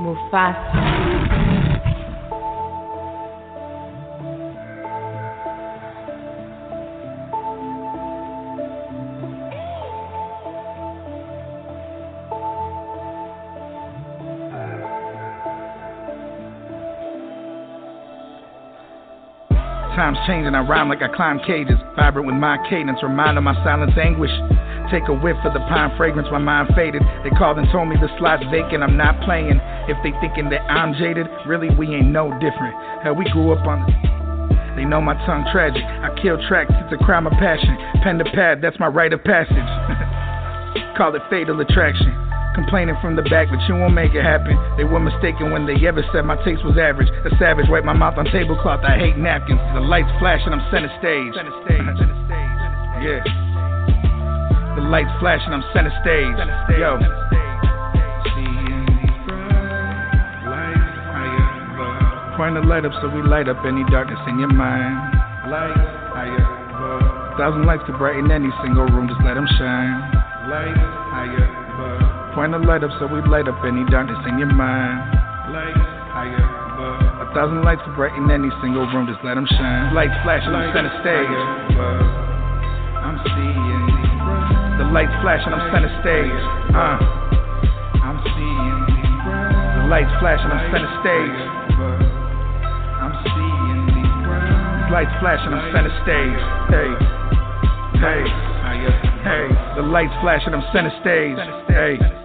Mufasa. Times changing, I rhyme like I climb cages. Vibrant with my cadence, remind of my silence anguish. Take a whiff of the pine fragrance, my mind faded. They called and told me the slot's vacant, I'm not playing. If they thinking that I'm jaded, really we ain't no different. Hell, we grew up on the they know my tongue tragic. I kill tracks, it's a crime of passion. Pen to pad, that's my rite of passage. Call it fatal attraction. Complaining from the back, but you won't make it happen. They were mistaken when they ever said my taste was average. A savage, wipe my mouth on tablecloth. I hate napkins. The lights flashing, I'm center stage. Center stage. yeah. The lights flashing, I'm center stage. Yo. Point the light up so we light up any darkness in your mind. Light higher, Thousand lights to brighten any single room, just let them shine. Light higher. Point the light up so we light up any darkness in your mind. Light higher above. A thousand lights to brighten any single room, just let them shine. Lights flashing on center stage. I'm seeing the lights flashing on center stage. Uh, I'm seeing the lights flashing on center stage. Lights flashing on center stage. Hey, hey, hey, the lights flashing on center stage. Hey.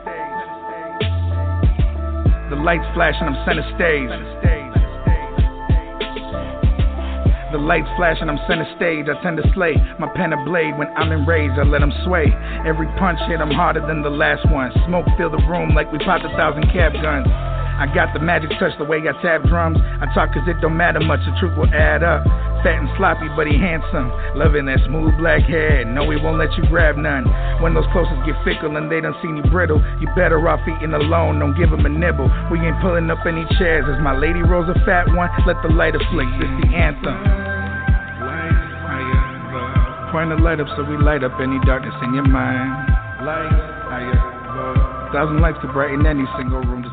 The lights flashing, I'm center stage. The lights flashing, I'm center stage. I tend to slay my pen a blade. When I'm enraged, I let them sway. Every punch hit, I'm harder than the last one. Smoke fill the room like we popped a thousand cap guns. I got the magic touch the way I tap drums. I talk cause it don't matter much, the truth will add up. Fat and sloppy, but he handsome. Loving that smooth black hair. No, he won't let you grab none. When those closest get fickle and they don't see you brittle, you better off eating alone. Don't give him a nibble. We ain't pulling up any chairs. As my lady rolls a fat one, let the light afflict. This the anthem. Point the light up so we light up any darkness in your mind. Light higher. Thousand lights to brighten any single room,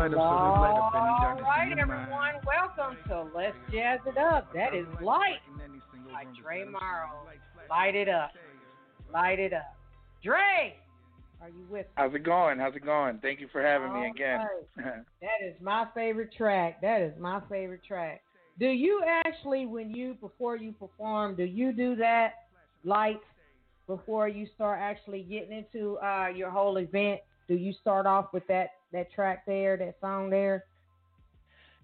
higher. Point the light up so we light up any darkness All right, in your mind. everyone, welcome to Let's Jazz It Up. That is Light by Dre Marro. Light it up. Light it up. Dre, are you with me? How's it going? How's it going? Thank you for having me All again. That is my favorite track. That is my favorite track. Do you actually, when you before you perform, do you do that light before you start actually getting into uh, your whole event? Do you start off with that that track there, that song there?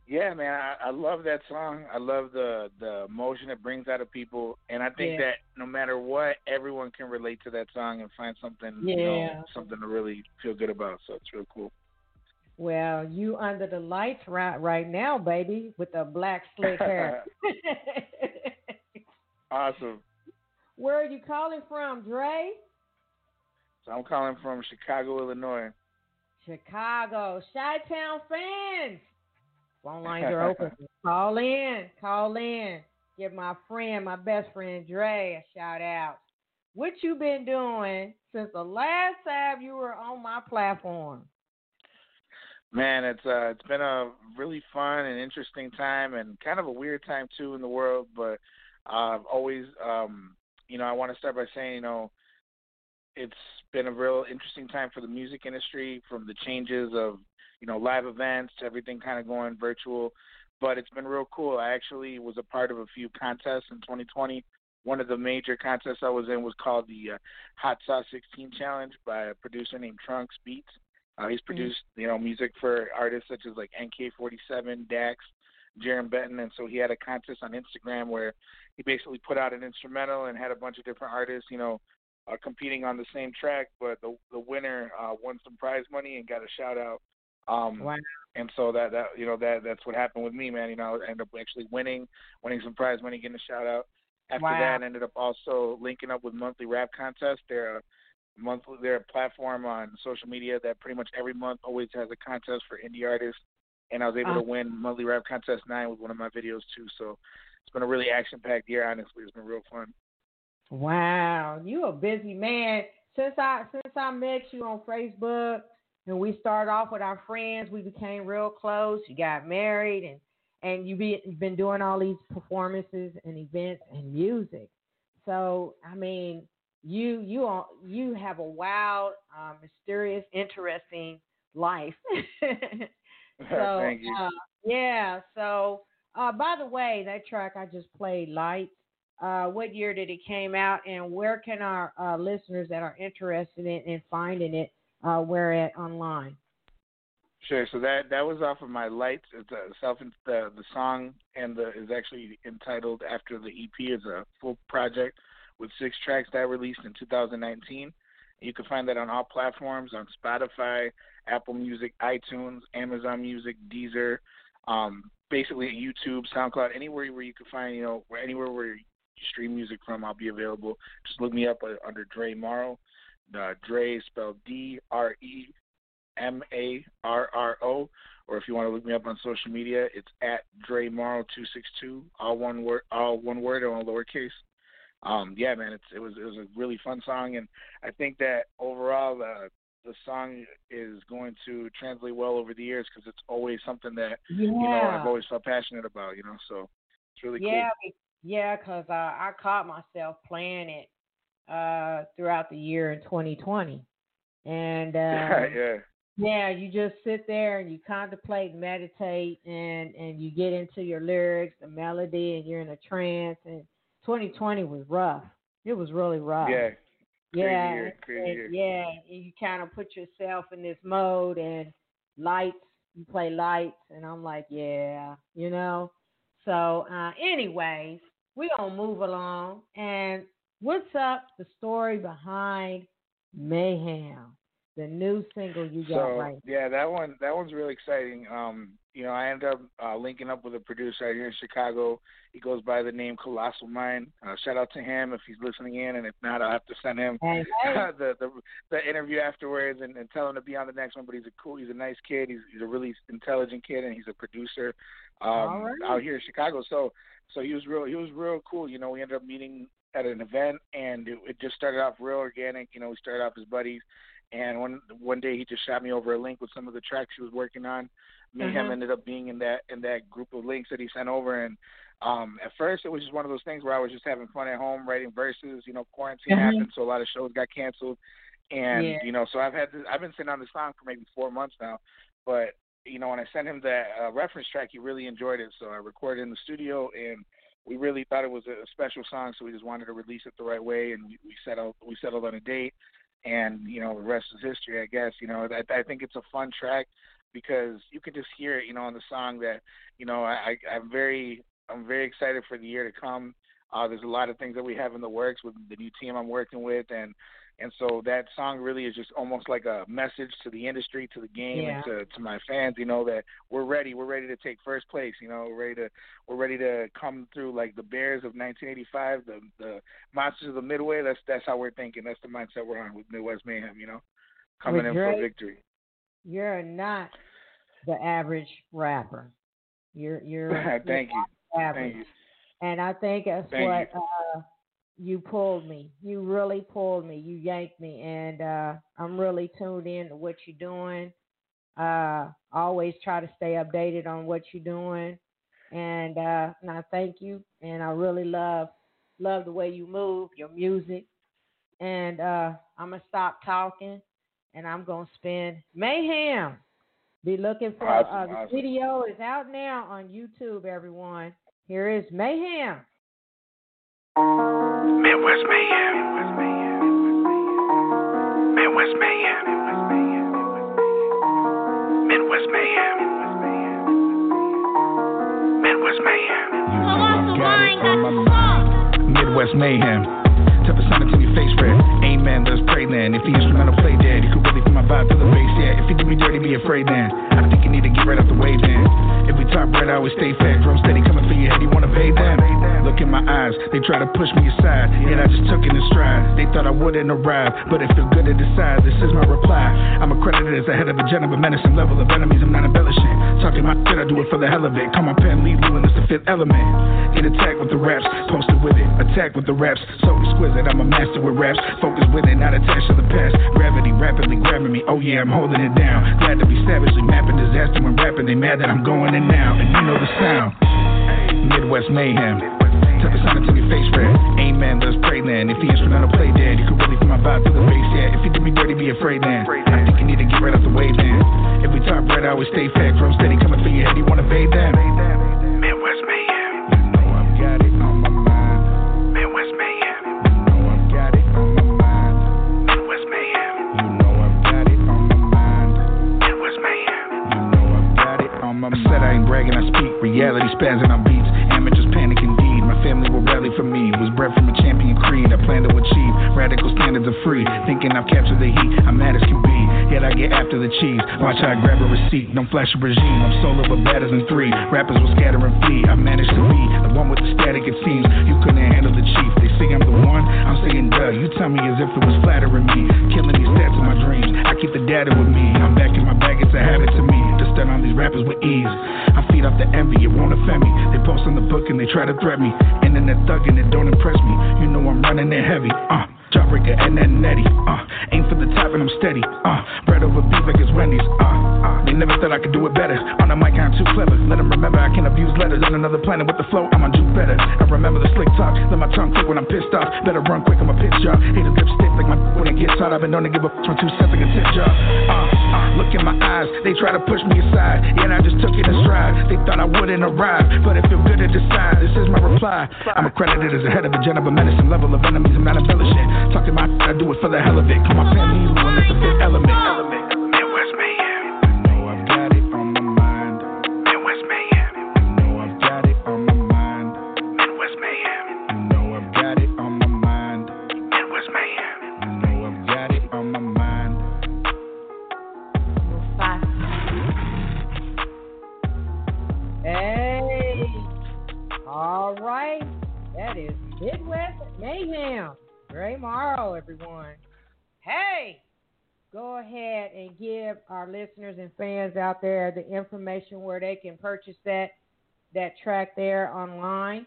yeah, man, I, I love that song. I love the the emotion it brings out of people, and I think Yeah. that no matter what, everyone can relate to that song and find something, you know, something to really feel good about. So it's real cool. Well, you under the lights right right now, baby, with the black slick hair. Awesome. Where are you calling from, Dre? So I'm calling from Chicago, Illinois. Chicago, Chi Town fans. Phone lines are open. call in, call in. Give my friend, my best friend Dre, a shout out. What you been doing since the last time you were on my platform? Man, it's uh it's been a really fun and interesting time and kind of a weird time too in the world, but uh, I've always um you know, I want to start by saying, you know, it's been a real interesting time for the music industry from the changes of, you know, live events to everything kind of going virtual, but it's been real cool. I actually was a part of a few contests in 2020. One of the major contests I was in was called the uh, Hot Sauce 16 Challenge by a producer named Trunxks Beatz. Uh, he's produced, you know, music for artists such as like NK47, Dax, Jaron Benton, and so he had a contest on Instagram where he basically put out an instrumental and had a bunch of different artists, you know, uh, competing on the same track, but the the winner uh, won some prize money and got a shout out. Um, wow. And so that that you know that that's what happened with me, man. You know, I ended up actually winning, winning some prize money, getting a shout out. After wow. that, I ended up also linking up with Monthly Rap Contest. They're a monthly, they're a platform on social media that pretty much every month always has a contest for indie artists. And I was able to win Monthly Rap Contest nine with one of my videos too. So it's been a really action packed year. Honestly, it's been real fun. Wow, you a busy man. Since I since I met you on Facebook and we started off with our friends, we became real close. You got married and and you be, you've been doing all these performances and events and music. So I mean, you you are, you have a wild, uh, mysterious, interesting life. so Thank you. Uh, yeah. So uh, by the way, that track I just played, Lights. Uh, what year did it came out, and where can our uh, listeners that are interested in, in finding it, uh, where at online? Sure. So that that was off of my lights. It's a self the the song and the is actually entitled after the EP is a full project with six tracks that released in 2019. You can find that on all platforms on Spotify, Apple Music, iTunes, Amazon Music, Deezer, um, basically YouTube, SoundCloud, anywhere where you can find you know anywhere where stream music from, I'll be available. Just look me up uh, under Dre Marro. Uh, Dre spelled D R E M A R R O. Or if you want to look me up on social media, it's at Dre Marro two six two, all one word, all one word, or lowercase. Um, yeah, man, it's it was it was a really fun song, and I think that overall the the song is going to translate well over the years because it's always something that yeah. you know I've always felt passionate about. You know, so it's really yeah, cool. Yeah, because uh, I caught myself playing it uh, throughout the year in 2020. And uh, yeah. Yeah, you just sit there and you contemplate, and meditate, and and you get into your lyrics, the melody, and you're in a trance. And 2020 was rough. It was really rough. Yeah. yeah, year, and, yeah. And you kind of put yourself in this mode, and lights. You play lights, and I'm like, yeah, you know. So, uh, anyways, we're going to move along. And what's up the story behind Mayhem? The new single you got so, right. Yeah, that one that one's really exciting. Um, you know, I ended up uh, linking up with a producer here in Chicago. He goes by the name Colossal Mind. Uh, shout out to him if he's listening in, and if not, I'll have to send him hey, hey. the, the the interview afterwards and, and tell him to be on the next one. But he's a cool, he's a nice kid. He's he's a really intelligent kid, and he's a producer um, right. out here in Chicago. So so he was real. He was real cool. You know, we ended up meeting at an event, and it, it just started off real organic. You know, we started off as buddies, and one one day he just shot me over a link with some of the tracks he was working on. Me and him Mhm. ended up being in that in that group of links that he sent over, and um at first it was just one of those things where I was just having fun at home writing verses. You know, quarantine Mhm. happened, so a lot of shows got canceled, and Yeah. you know, so I've had this, I've been sitting on this song for maybe four months now, but you know, when I sent him that uh, reference track, he really enjoyed it. So I recorded in the studio, and we really thought it was a special song. So we just wanted to release it the right way, and we, we settled we settled on a date, and you know, the rest is history, I guess. You know, I, I think it's a fun track because you can just hear it, you know, on the song that you know I, I I'm very I'm very excited for the year to come. Uh, there's a lot of things that we have in the works with the new team I'm working with, and and so that song really is just almost like a message to the industry, to the game, Yeah. and to to my fans. You know that we're ready. We're ready to take first place. You know, we're ready to we're ready to come through like the Bears of 1985, the the Monsters of the Midway. That's that's how we're thinking. That's the mindset we're on with Midwest Mayhem. You know, coming in for victory. You're not the average rapper. You're you're Thank you. average. Thank you. And I think that's Thank what uh you pulled me. You really pulled me. You yanked me and uh I'm really tuned in to what you're doing. Uh always try to stay updated on what you're doing. And uh and I thank you and I really love love the way you move, your music. And uh I'm gonna stop talking and I'm gonna spin mayhem. Be looking for Awesome, uh, the awesome. video is out now on YouTube, everyone. Here is Mayhem. Midwest Mayhem. Midwest Mayhem. Midwest Mayhem. West Mayhem, Mid May. Midwest Mayhem. Midwest Mayhem. Tough as something to your face red. Amen, let's pray then. If the instrumental play dead, you could really feel my vibe to the bass, yeah. If you do me dirty, be afraid then. I think you need to get right out the way then. If we talk bread, I always stay fat. Drum steady coming for your head, you wanna pay them. Look in my eyes, they try to push me aside, yet I just took it in stride. They thought I wouldn't arrive, but it feel good to decide. This is my reply. I'm accredited as the head of a gentleman, menacing level of enemies. I'm not embellishing. Talking my shit, I do it for the hell of it. Call my pen, lead you, and it's the fifth element. Get attacked with the raps, posted with it. Attack with the raps, so exquisite. I'm a master with raps, focused with it, not attached to the past. Gravity rapidly grabbing me. Oh yeah, I'm holding it down. Glad to be savagely mapping disaster when rapping. They mad that I'm going in now, and you know the sound. Midwest mayhem. Tough as something to your face red. Amen, let's pray then. If the instrumental play dead, you can really feel my vibe to the bass, yeah. If you do me dirty, be afraid then. I think you need to get right out the way then. If we talk bread, I always stay fat. Drum steady coming for your head, you wanna pay them. Midwest Mayhem. You know I've got it on my mind. Midwest Mayhem. You know I've got it on my mind. Midwest Mayhem. You know I've got it on my mind. Midwest Mayhem. You know I've got it on my mind. I said I ain't bragging, I speak. Reality spazzing on beats. Amateurs free. Thinking I've captured the heat. I'm mad as can be. Yet I get after the cheese. Watch how I grab a receipt. Don't flash a regime. I'm solo but better than three. Rappers will scatter and flee. I managed to be the one with the static. It seems you couldn't handle the chief. They say I'm the one. I'm saying duh. You tell me as if it was flattering me. Killing these stats in my dreams. I keep the data with me. I'm back in my bag. It's a habit to me to stun on these rappers with ease. I feed off the envy. It won't offend me. They post on the book and they try to threat me. Internet thugging. It don't impress me. You know I'm running it heavy. Uh. And then Nettie. Uh, aim for the top and I'm steady. Uh, bread over beef like it's Wendy's. Uh, uh, they never thought I could do it better. On the mic, I'm too clever. Let them remember I can abuse letters on another planet with the flow. I'm on better. I remember the slick talk. Let my tongue click when I'm pissed off. Better run quick, I'm a pitch jar. Hate a lipstick like my when it gets hot. I've been known to give up from two cents like a tip jar. Uh, uh, look in my eyes. They try to push me aside. Yeah, and I just took it in stride. They thought I wouldn't arrive, but it feel good to decide. This is my reply. I'm accredited as a head of a gentleman medicine. Level of enemies, not embellishing. Talking my I do it for the hell of it. Come on, family, and it's the fifth element. Midwest Mayhem. You know I've got it on my mind. Midwest Mayhem. You know I've got it on my mind. Midwest Mayhem. You know I've got it on my mind. Midwest Mayhem. You know I've got it on my mind. Hey, all right. That is Midwest Mayhem. Dre Marro, everyone. Hey, go ahead and give our listeners and fans out there the information where they can purchase that that track there online.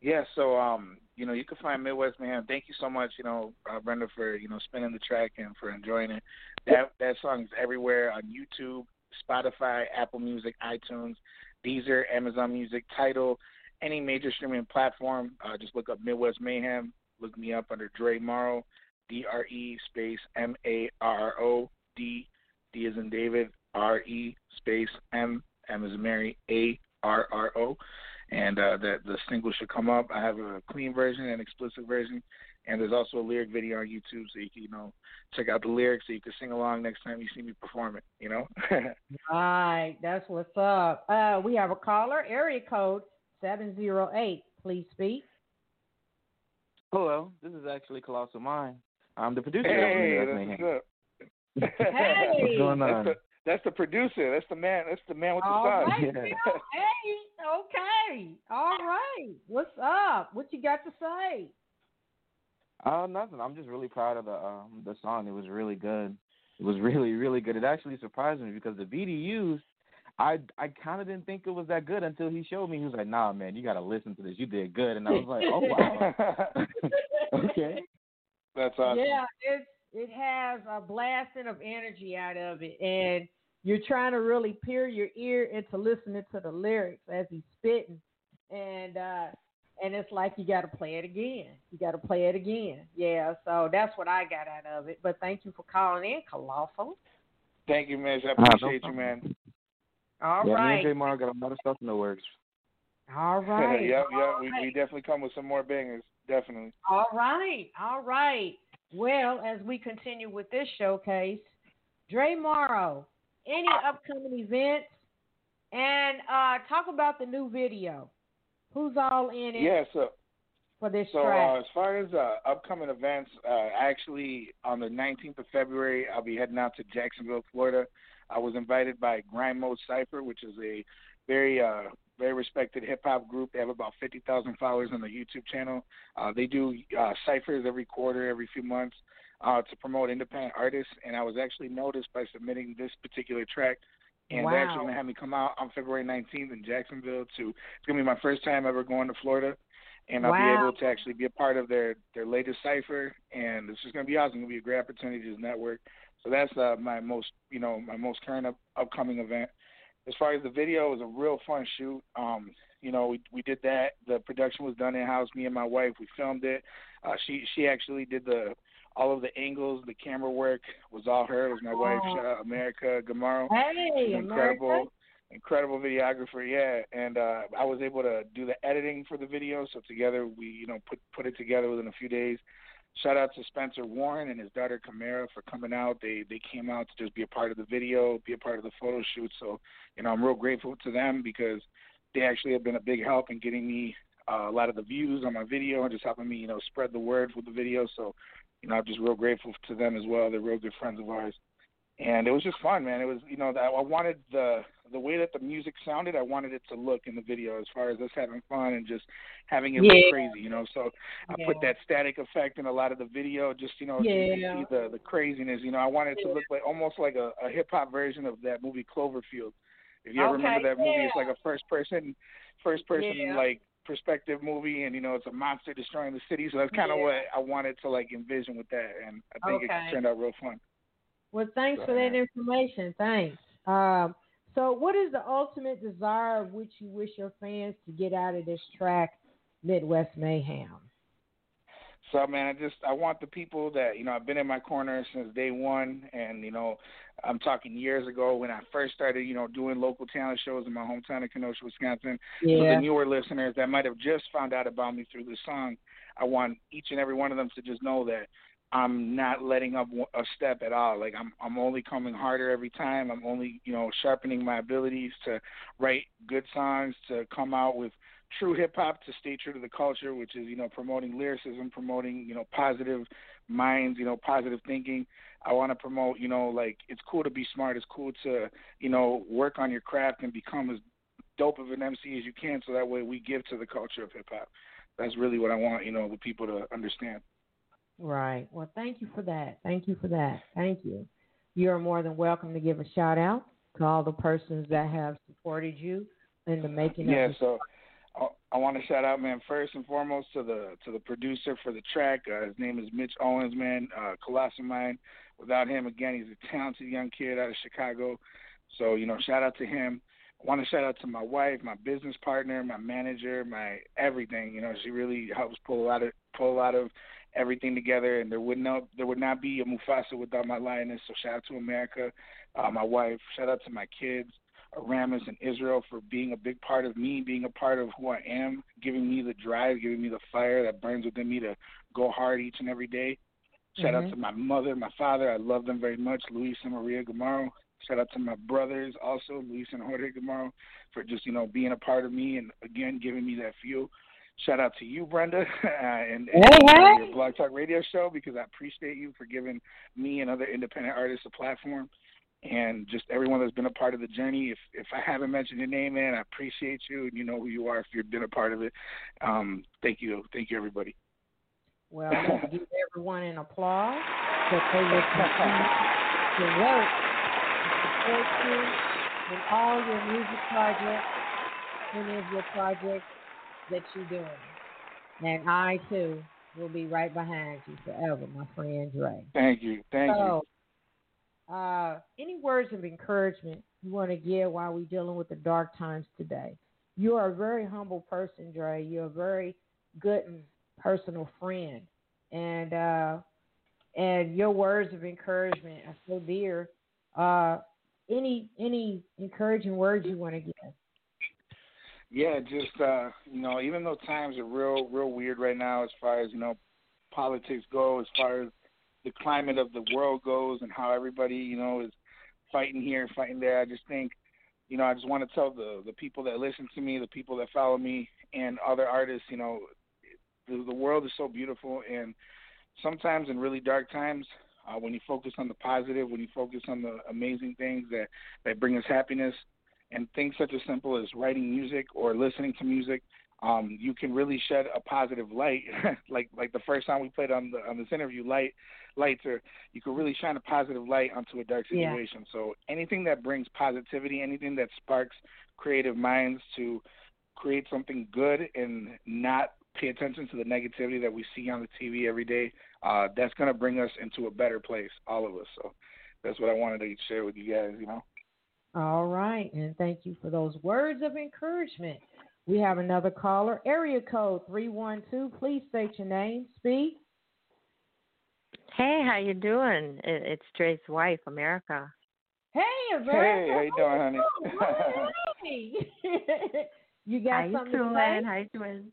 Yeah, so um, you know, you can find Midwest Mayhem. Thank you so much, you know, uh, Brenda, for you know spinning the track and for enjoying it. That that song is everywhere on YouTube, Spotify, Apple Music, iTunes, Deezer, Amazon Music, Tidal, any major streaming platform. Uh, just look up Midwest Mayhem. Look me up under Dre Marro, D R E space M A R O D D as in David R E space M M in Mary A R R O and uh, that the single should come up. I have a clean version and explicit version, and there's also a lyric video on YouTube, so you can you know check out the lyrics, so you can sing along next time you see me perform it. You know. Right, that's what's up. Uh, we have a caller, area code seven zero eight. Please speak. Hello, this is actually Colossal Mind. I'm the producer of hey, Midwest that's what's up. Hey. What's going That's on? the, that's the producer. That's the man. That's the man with the All sauce. right, Yeah. Hey, okay. All right. What's up? What you got to say? Uh, nothing. I'm just really proud of the um the song. It was really good. It was really really good. It actually surprised me because the beat he used, I I kind of didn't think it was that good until he showed me. He was like, "Nah, man, you got to listen to this. You did good." And I was like, "Oh wow, okay." That's awesome. Yeah, it's it has a blasting of energy out of it, and you're trying to really peer your ear into listening to the lyrics as he's spitting, and uh, and it's like you got to play it again. You got to play it again. Yeah, so that's what I got out of it. But thank you for calling in, Colossal. Thank you, Mish. I no appreciate you, problem. man. All yeah, me and J Mar got a lot of stuff in the works. all right, yep, all yep. We, right. we definitely come with some more bangers. Definitely. All right, all right. Well, as we continue with this showcase, Dre Marro, any upcoming events, and uh, talk about the new video. Who's all in it? Yeah, so for this So track? uh, as far as uh, upcoming events, uh, actually on the 19th of February, I'll be heading out to Jacksonville, Florida. I was invited by Grind Mode Cypher, which is a very uh, very respected hip hop group. They have about 50,000 followers on their YouTube channel. Uh, they do uh, ciphers every quarter, every few months uh, to promote independent artists. And I was actually noticed by submitting this particular track. And they're actually going to have me come out on February 19th in Jacksonville to. It's going to be my first time ever going to Florida and I'll be able to actually be a part of their their latest cipher, and it's just gonna be awesome. It's gonna be a great opportunity to network. So that's uh, my most you know my most current up, upcoming event. As far as the video, it was a real fun shoot. Um, you know, we we did that. The production was done in house. Me and my wife, we filmed it. Uh, she she actually did the all of the angles, the camera work was all her. It was my wife, Oh. shout out America Gamarro. hey, She's America. incredible, incredible videographer. Yeah, and uh, I was able to do the editing for the video. So together we, you know, put put it together within a few days. Shout out to Spencer Warren and his daughter Kamara for coming out. They they came out to just be a part of the video, be a part of the photo shoot. So you know, I'm real grateful to them because they actually have been a big help in getting me uh, a lot of the views on my video and just helping me, you know, spread the word with the video. So you know, I'm just real grateful to them as well. They're real good friends of ours and it was just fun, man. It was, you know, that I wanted the the way that the music sounded. I wanted it to look in the video, as far as us having fun and just having it Yeah. look crazy, you know. So I put that static effect in a lot of the video, just you know, you Yeah. see the the craziness. You know, I wanted it to look like almost like a, a hip hop version of that movie Cloverfield. If you ever Okay, remember that movie, yeah. it's like a first person, first person Yeah. like perspective movie, and you know, it's a monster destroying the city. So that's kind of Yeah. what I wanted to like envision with that, and I think Okay. it turned out real fun. Well, thanks for that information. Thanks. Um, so, what is the ultimate desire of which you wish your fans to get out of this track, Midwest Mayhem? So man, I just I want the people that you know I've been in my corner since day one, and you know I'm talking years ago when I first started you know doing local talent shows in my hometown of Kenosha, Wisconsin. Yeah. So the newer listeners that might have just found out about me through this song, I want each and every one of them to just know that I'm not letting up a step at all. Like I'm I'm only coming harder every time. I'm only you know sharpening my abilities to write good songs, to come out with true hip hop, to stay true to the culture, which is you know promoting lyricism, promoting you know positive minds, you know positive thinking. I want to promote you know like it's cool to be smart. It's cool to you know work on your craft and become as dope of an MC as you can, so that way we give to the culture of hip hop. That's really what I want you know the people to understand. Right. Well, thank you for that. Thank you for that. Thank you. You are more than welcome to give a shout out to all the persons that have supported you in the making Yeah, of this. Yeah, so I, I want to shout out, man, first and foremost to the to the producer for the track. Uh, his name is Mitch Owens, man, uh, colossal mind. Without him, again, he's a talented young kid out of Chicago. So you know, shout out to him. I want to shout out to my wife, my business partner, my manager, my everything. You know, she really helps pull a lot of pull a lot of everything together, and there would not there would not be a Mufasa without my lioness. So shout out to America, uh, my wife. Shout out to my kids. Aramis and Israel for being a big part of me, being a part of who I am, giving me the drive, giving me the fire that burns within me to go hard each and every day. Shout out Mhm. to my mother, my father. I love them very much, Luis and Maria Gamarro. Shout out to my brothers also, Luis and Jorge Gamarro, for just, you know, being a part of me and, again, giving me that fuel. Shout out to you, Brenda, and, and Hey, hey. your Blog Talk Radio show because I appreciate you for giving me and other independent artists a platform and just everyone that's been a part of the journey. If if I haven't mentioned your name, man, I appreciate you, and you know who you are if you've been a part of it. Um, thank you, thank you, everybody. Well, let's give everyone an applause that they will continue to work to support you in all your music projects, any of your projects that you're doing. And I too will be right behind you forever, my friend Dre. Thank you, thank you. So, uh, any words of encouragement you want to give while we're dealing with the dark times today? You are a very humble person, Dre. You're a very good and personal friend, and uh, and your words of encouragement are so dear. Uh, any any encouraging words you want to give? Yeah, just uh, you know, even though times are real, real weird right now, as far as you know, politics go, as far as the climate of the world goes, and how everybody you know is fighting here, fighting there. I just think, you know, I just want to tell the the people that listen to me, the people that follow me, and other artists, you know, the, the world is so beautiful, and sometimes in really dark times, uh, when you focus on the positive, when you focus on the amazing things that that bring us happiness, and things such as simple as writing music or listening to music, um, you can really shed a positive light. like like the first time we played on the on this interview, light lights are you can really shine a positive light onto a dark situation. Yeah. So anything that brings positivity, anything that sparks creative minds to create something good and not pay attention to the negativity that we see on the TV every day, uh, that's going to bring us into a better place, all of us. So that's what I wanted to share with you guys, you know. All right, and thank you for those words of encouragement. We have another caller, area code 312. Please state your name. Speak. Hey, how you doing? It's Dre's wife, America. Hey, America. Hey, how you doing, honey? you got how something you doing? to say? How you doing?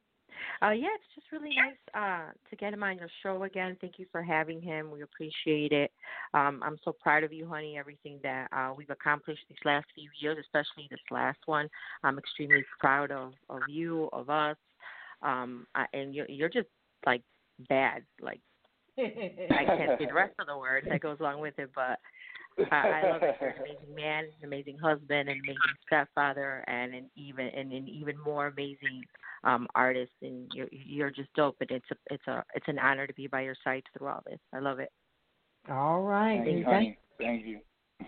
Uh, yeah, it's just really nice uh, to get him on your show again. Thank you for having him. We appreciate it. Um, I'm so proud of you, honey. Everything that uh, we've accomplished these last few years, especially this last one. I'm extremely proud of of you, of us, um, I, and you're you're just like bad. Like I can't say the rest of the words that goes along with it, but uh, I love it. You're an amazing man, an amazing husband, an amazing stepfather, and an even and an even more amazing um, artist. And you're you're just dope. And it's a it's a it's an honor to be by your side through all this. I love it. All right. Thank you. Thank, thank you.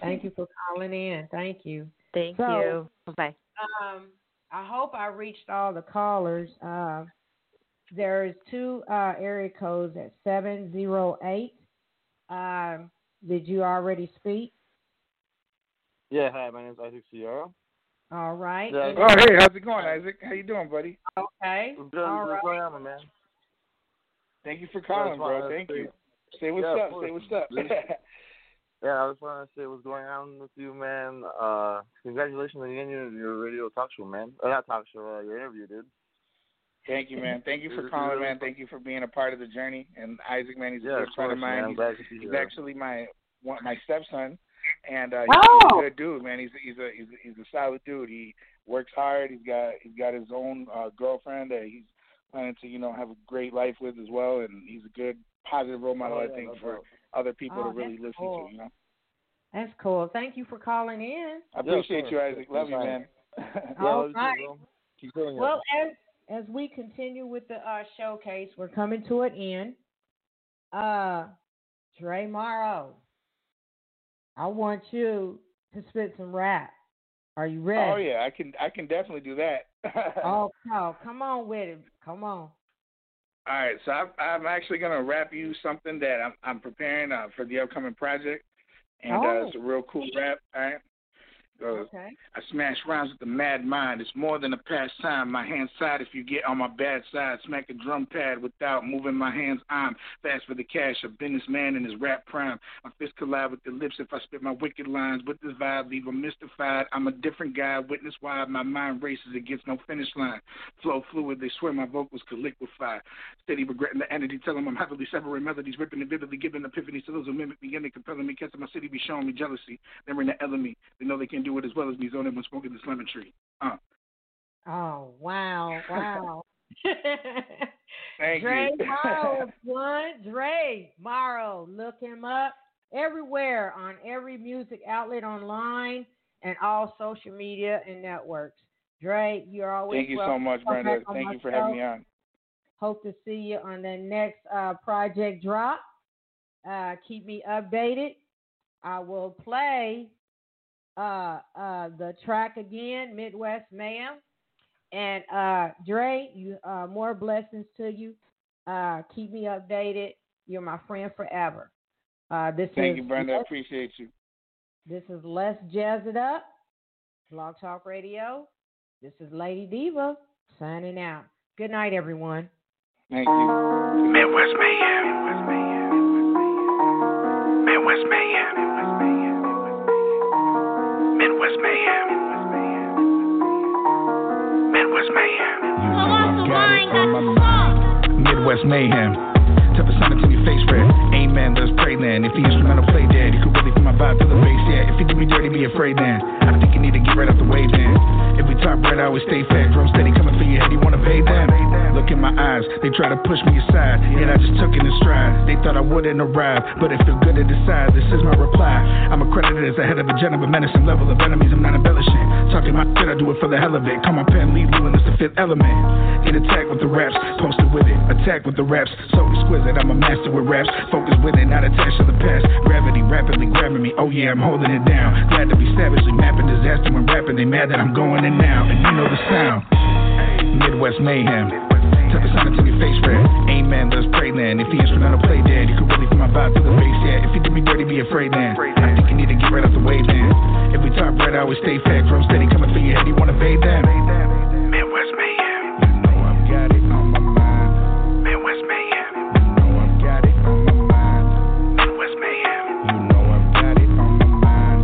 Thank you for calling in. Thank you. Thank so, you. Bye. Um, I hope I reached all the callers. Uh, there's two uh, area codes at 708. Um, did you already speak? Yeah, hi, my name is Isaac Sierra. All right. Yeah, oh, hey, how's it going, Isaac? How you doing, buddy? Okay. Good, All what's right. going on, man? Thank you for calling, bro. Thank you. Say what's yeah, up. Say what's up. yeah, I just want to say what's going on with you, man. Uh, congratulations on getting your, your radio talk show, man. Uh, not talk show, uh, your interview, dude. Thank you, man. Thank you for calling, man. Thank you for being a part of the journey. And Isaac, man, he's a yeah, good friend of mine. Man. He's, glad to see he's you. actually my one, my stepson, and uh, Oh. he's a good dude, man. He's he's a he's a, he's a solid dude. He works hard. He's got he's got his own uh, girlfriend that he's planning to you know have a great life with as well. And he's a good positive role model, Oh, I think, for doubt. other people Oh, to really listen cool. to. You know, That's cool. Thank you for calling in. I appreciate of you. Isaac. Love you, man. Yeah, All love you too, right. bro. Keep doing. Well, as as we continue with the uh, showcase, we're coming to an end. Uh, Dre Marro, I want you to spit some rap. Are you ready? oh yeah, I can I can definitely do that. Oh, no, come on with it. Come on. All right, so I'm, I'm actually gonna rap you something that I'm I'm preparing uh, for the upcoming project, and uh, Oh. it's a real cool rap. All right, goes. Okay. I smash rhymes with the mad mind. It's more than a pastime. My hand side if you get on my bad side. Smack a drum pad without moving my hands. I'm fast for the cash. A businessman in his rap prime. My fists collide with the lips if I spit my wicked lines. With this vibe, leave 'em mystified. I'm a different guy. Witness why my mind races. against no finish line. Flow fluid. They swear my vocals could liquefy. Steady regretting the entity. Tell 'em I'm heavily severing melodies. Ripping and vividly giving epiphanies to those who mimic me. And they compelling me. Catching my city be showing me jealousy. They bring the enemy. They know they can do it as well as me. Zone when smoking this lemon tree. Uh. Oh, wow. Wow. Thank Dre you. Marro, one. Dre Marro. Look him up everywhere on every music outlet online and all social media and networks. Dre, you're always Thank you so much, Brenda. Thank you for having me on. Hope to see you on the next uh, project drop. Uh, keep me updated. I will play uh, uh, the track again, Midwest Ma'am. And uh, Dre, you uh, more blessings to you. Uh, keep me updated. You're my friend forever. Uh, this Thank is you, Brenda. I Let's- appreciate you. This is Let's Jazz It Up, Blog Talk Radio. This is Lady Diva signing out. Good night, everyone. Thank you. Midwest Mayhem. Midwest Mayhem. Midwest Mayhem. Midwest Mayhem. Midwest mayhem. Tough assignment in your face, red. Amen, let's pray then. If the instrumental play dead, you could really feel my vibe to the bass, yeah. If you do me dirty, be afraid then. I think you need to get right off the way then. If we top bread, I always stay fed. Drum steady coming for your head, you wanna pay them. Look in my eyes, they try to push me aside, yet I just took it in stride. Thought I wouldn't arrive, but it feel good to decide. This is my reply. I'm accredited as the head of a gentleman, menacing level of enemies. I'm not embellishing. Talking my shit, I do it for the hell of it. Come on, pen, lead you, and it's the fifth element. Get attacked with the raps, posted with it. Attack with the raps, so exquisite. I'm a master with raps, focused with it, not attached to the past. Gravity rapidly grabbing me. Oh yeah, I'm holding it down. Glad to be savagely mapping disaster when rapping. They mad that I'm going in now, and you know the sound. Midwest mayhem. The sound until your face red. Amen, let's pray then. If the instrumental play dead, you can really feel my vibe to the bass, yeah. If you did me dirty, be afraid then. I think you need to get right out the way then. If we talk bread, I always stay fat. From steady coming for your head, you wanna bathe them. Midwest Mayhem. You know I've got it on my mind. Midwest Mayhem. You know I've got it on my mind. Midwest Mayhem. You know I've got it on my mind.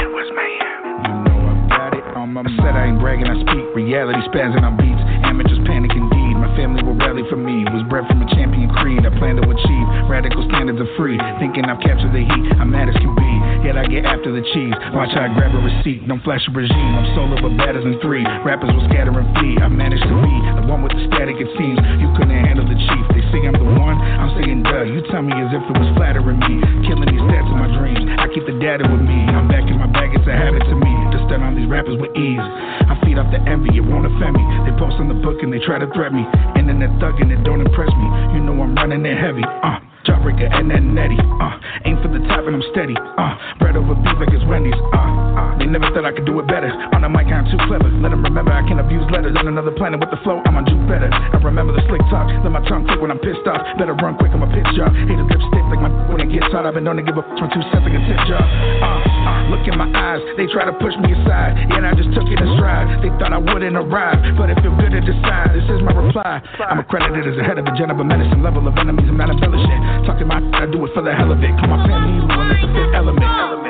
Midwest Mayhem. You know I've got it on my mind. I said I ain't bragging, I speak. Reality spazzing on beats. Amateurs panic indeed. My family will rally for me. Was bred from a champion creed. I plan to achieve radical standards of free. Thinking I've captured the heat. I'm mad as can be. Yet I get after the cheese. Watch how I grab a receipt. Don't flash a regime. I'm solo but better than three. Rappers will scatter and flee. I managed to be the one with the static. It seems you couldn't handle the chief. They say I'm the one. I'm saying duh. You tell me as if it was flattering me. Killing these stats in my dreams. I keep the data with me. I'm back in my bag. It's a habit to me to stun on these rappers with ease. I feed off the envy. It won't offend me. They post on the book and they try to threat me. Internet thugging. It don't impress me. You know I'm running it heavy. Uh. Jawbreaker and then Nettie. Uh, aim for the top and I'm steady. Uh, bread over beef like it's Wendy's. Uh, uh, they never thought I could do it better. On the mic, I'm too clever. Let them remember I can abuse letters on another planet with the flow. I'm on better. I remember the slick talk. Let my tongue click when I'm pissed off. Better run quick, I'm a pitch job. Hate a lipstick like my when it gets hot. I've been known to give up from two cents like a tip. Uh, uh, look in my eyes. They try to push me aside. And I just took it in stride. They thought I wouldn't arrive, but it feel good to decide. This is my reply. I'm accredited as a head of a gentleman medicine. level of enemies. I'm not embellishing. Talking my I do it for the hell of it. Call my family, and it's the fifth element. Midwest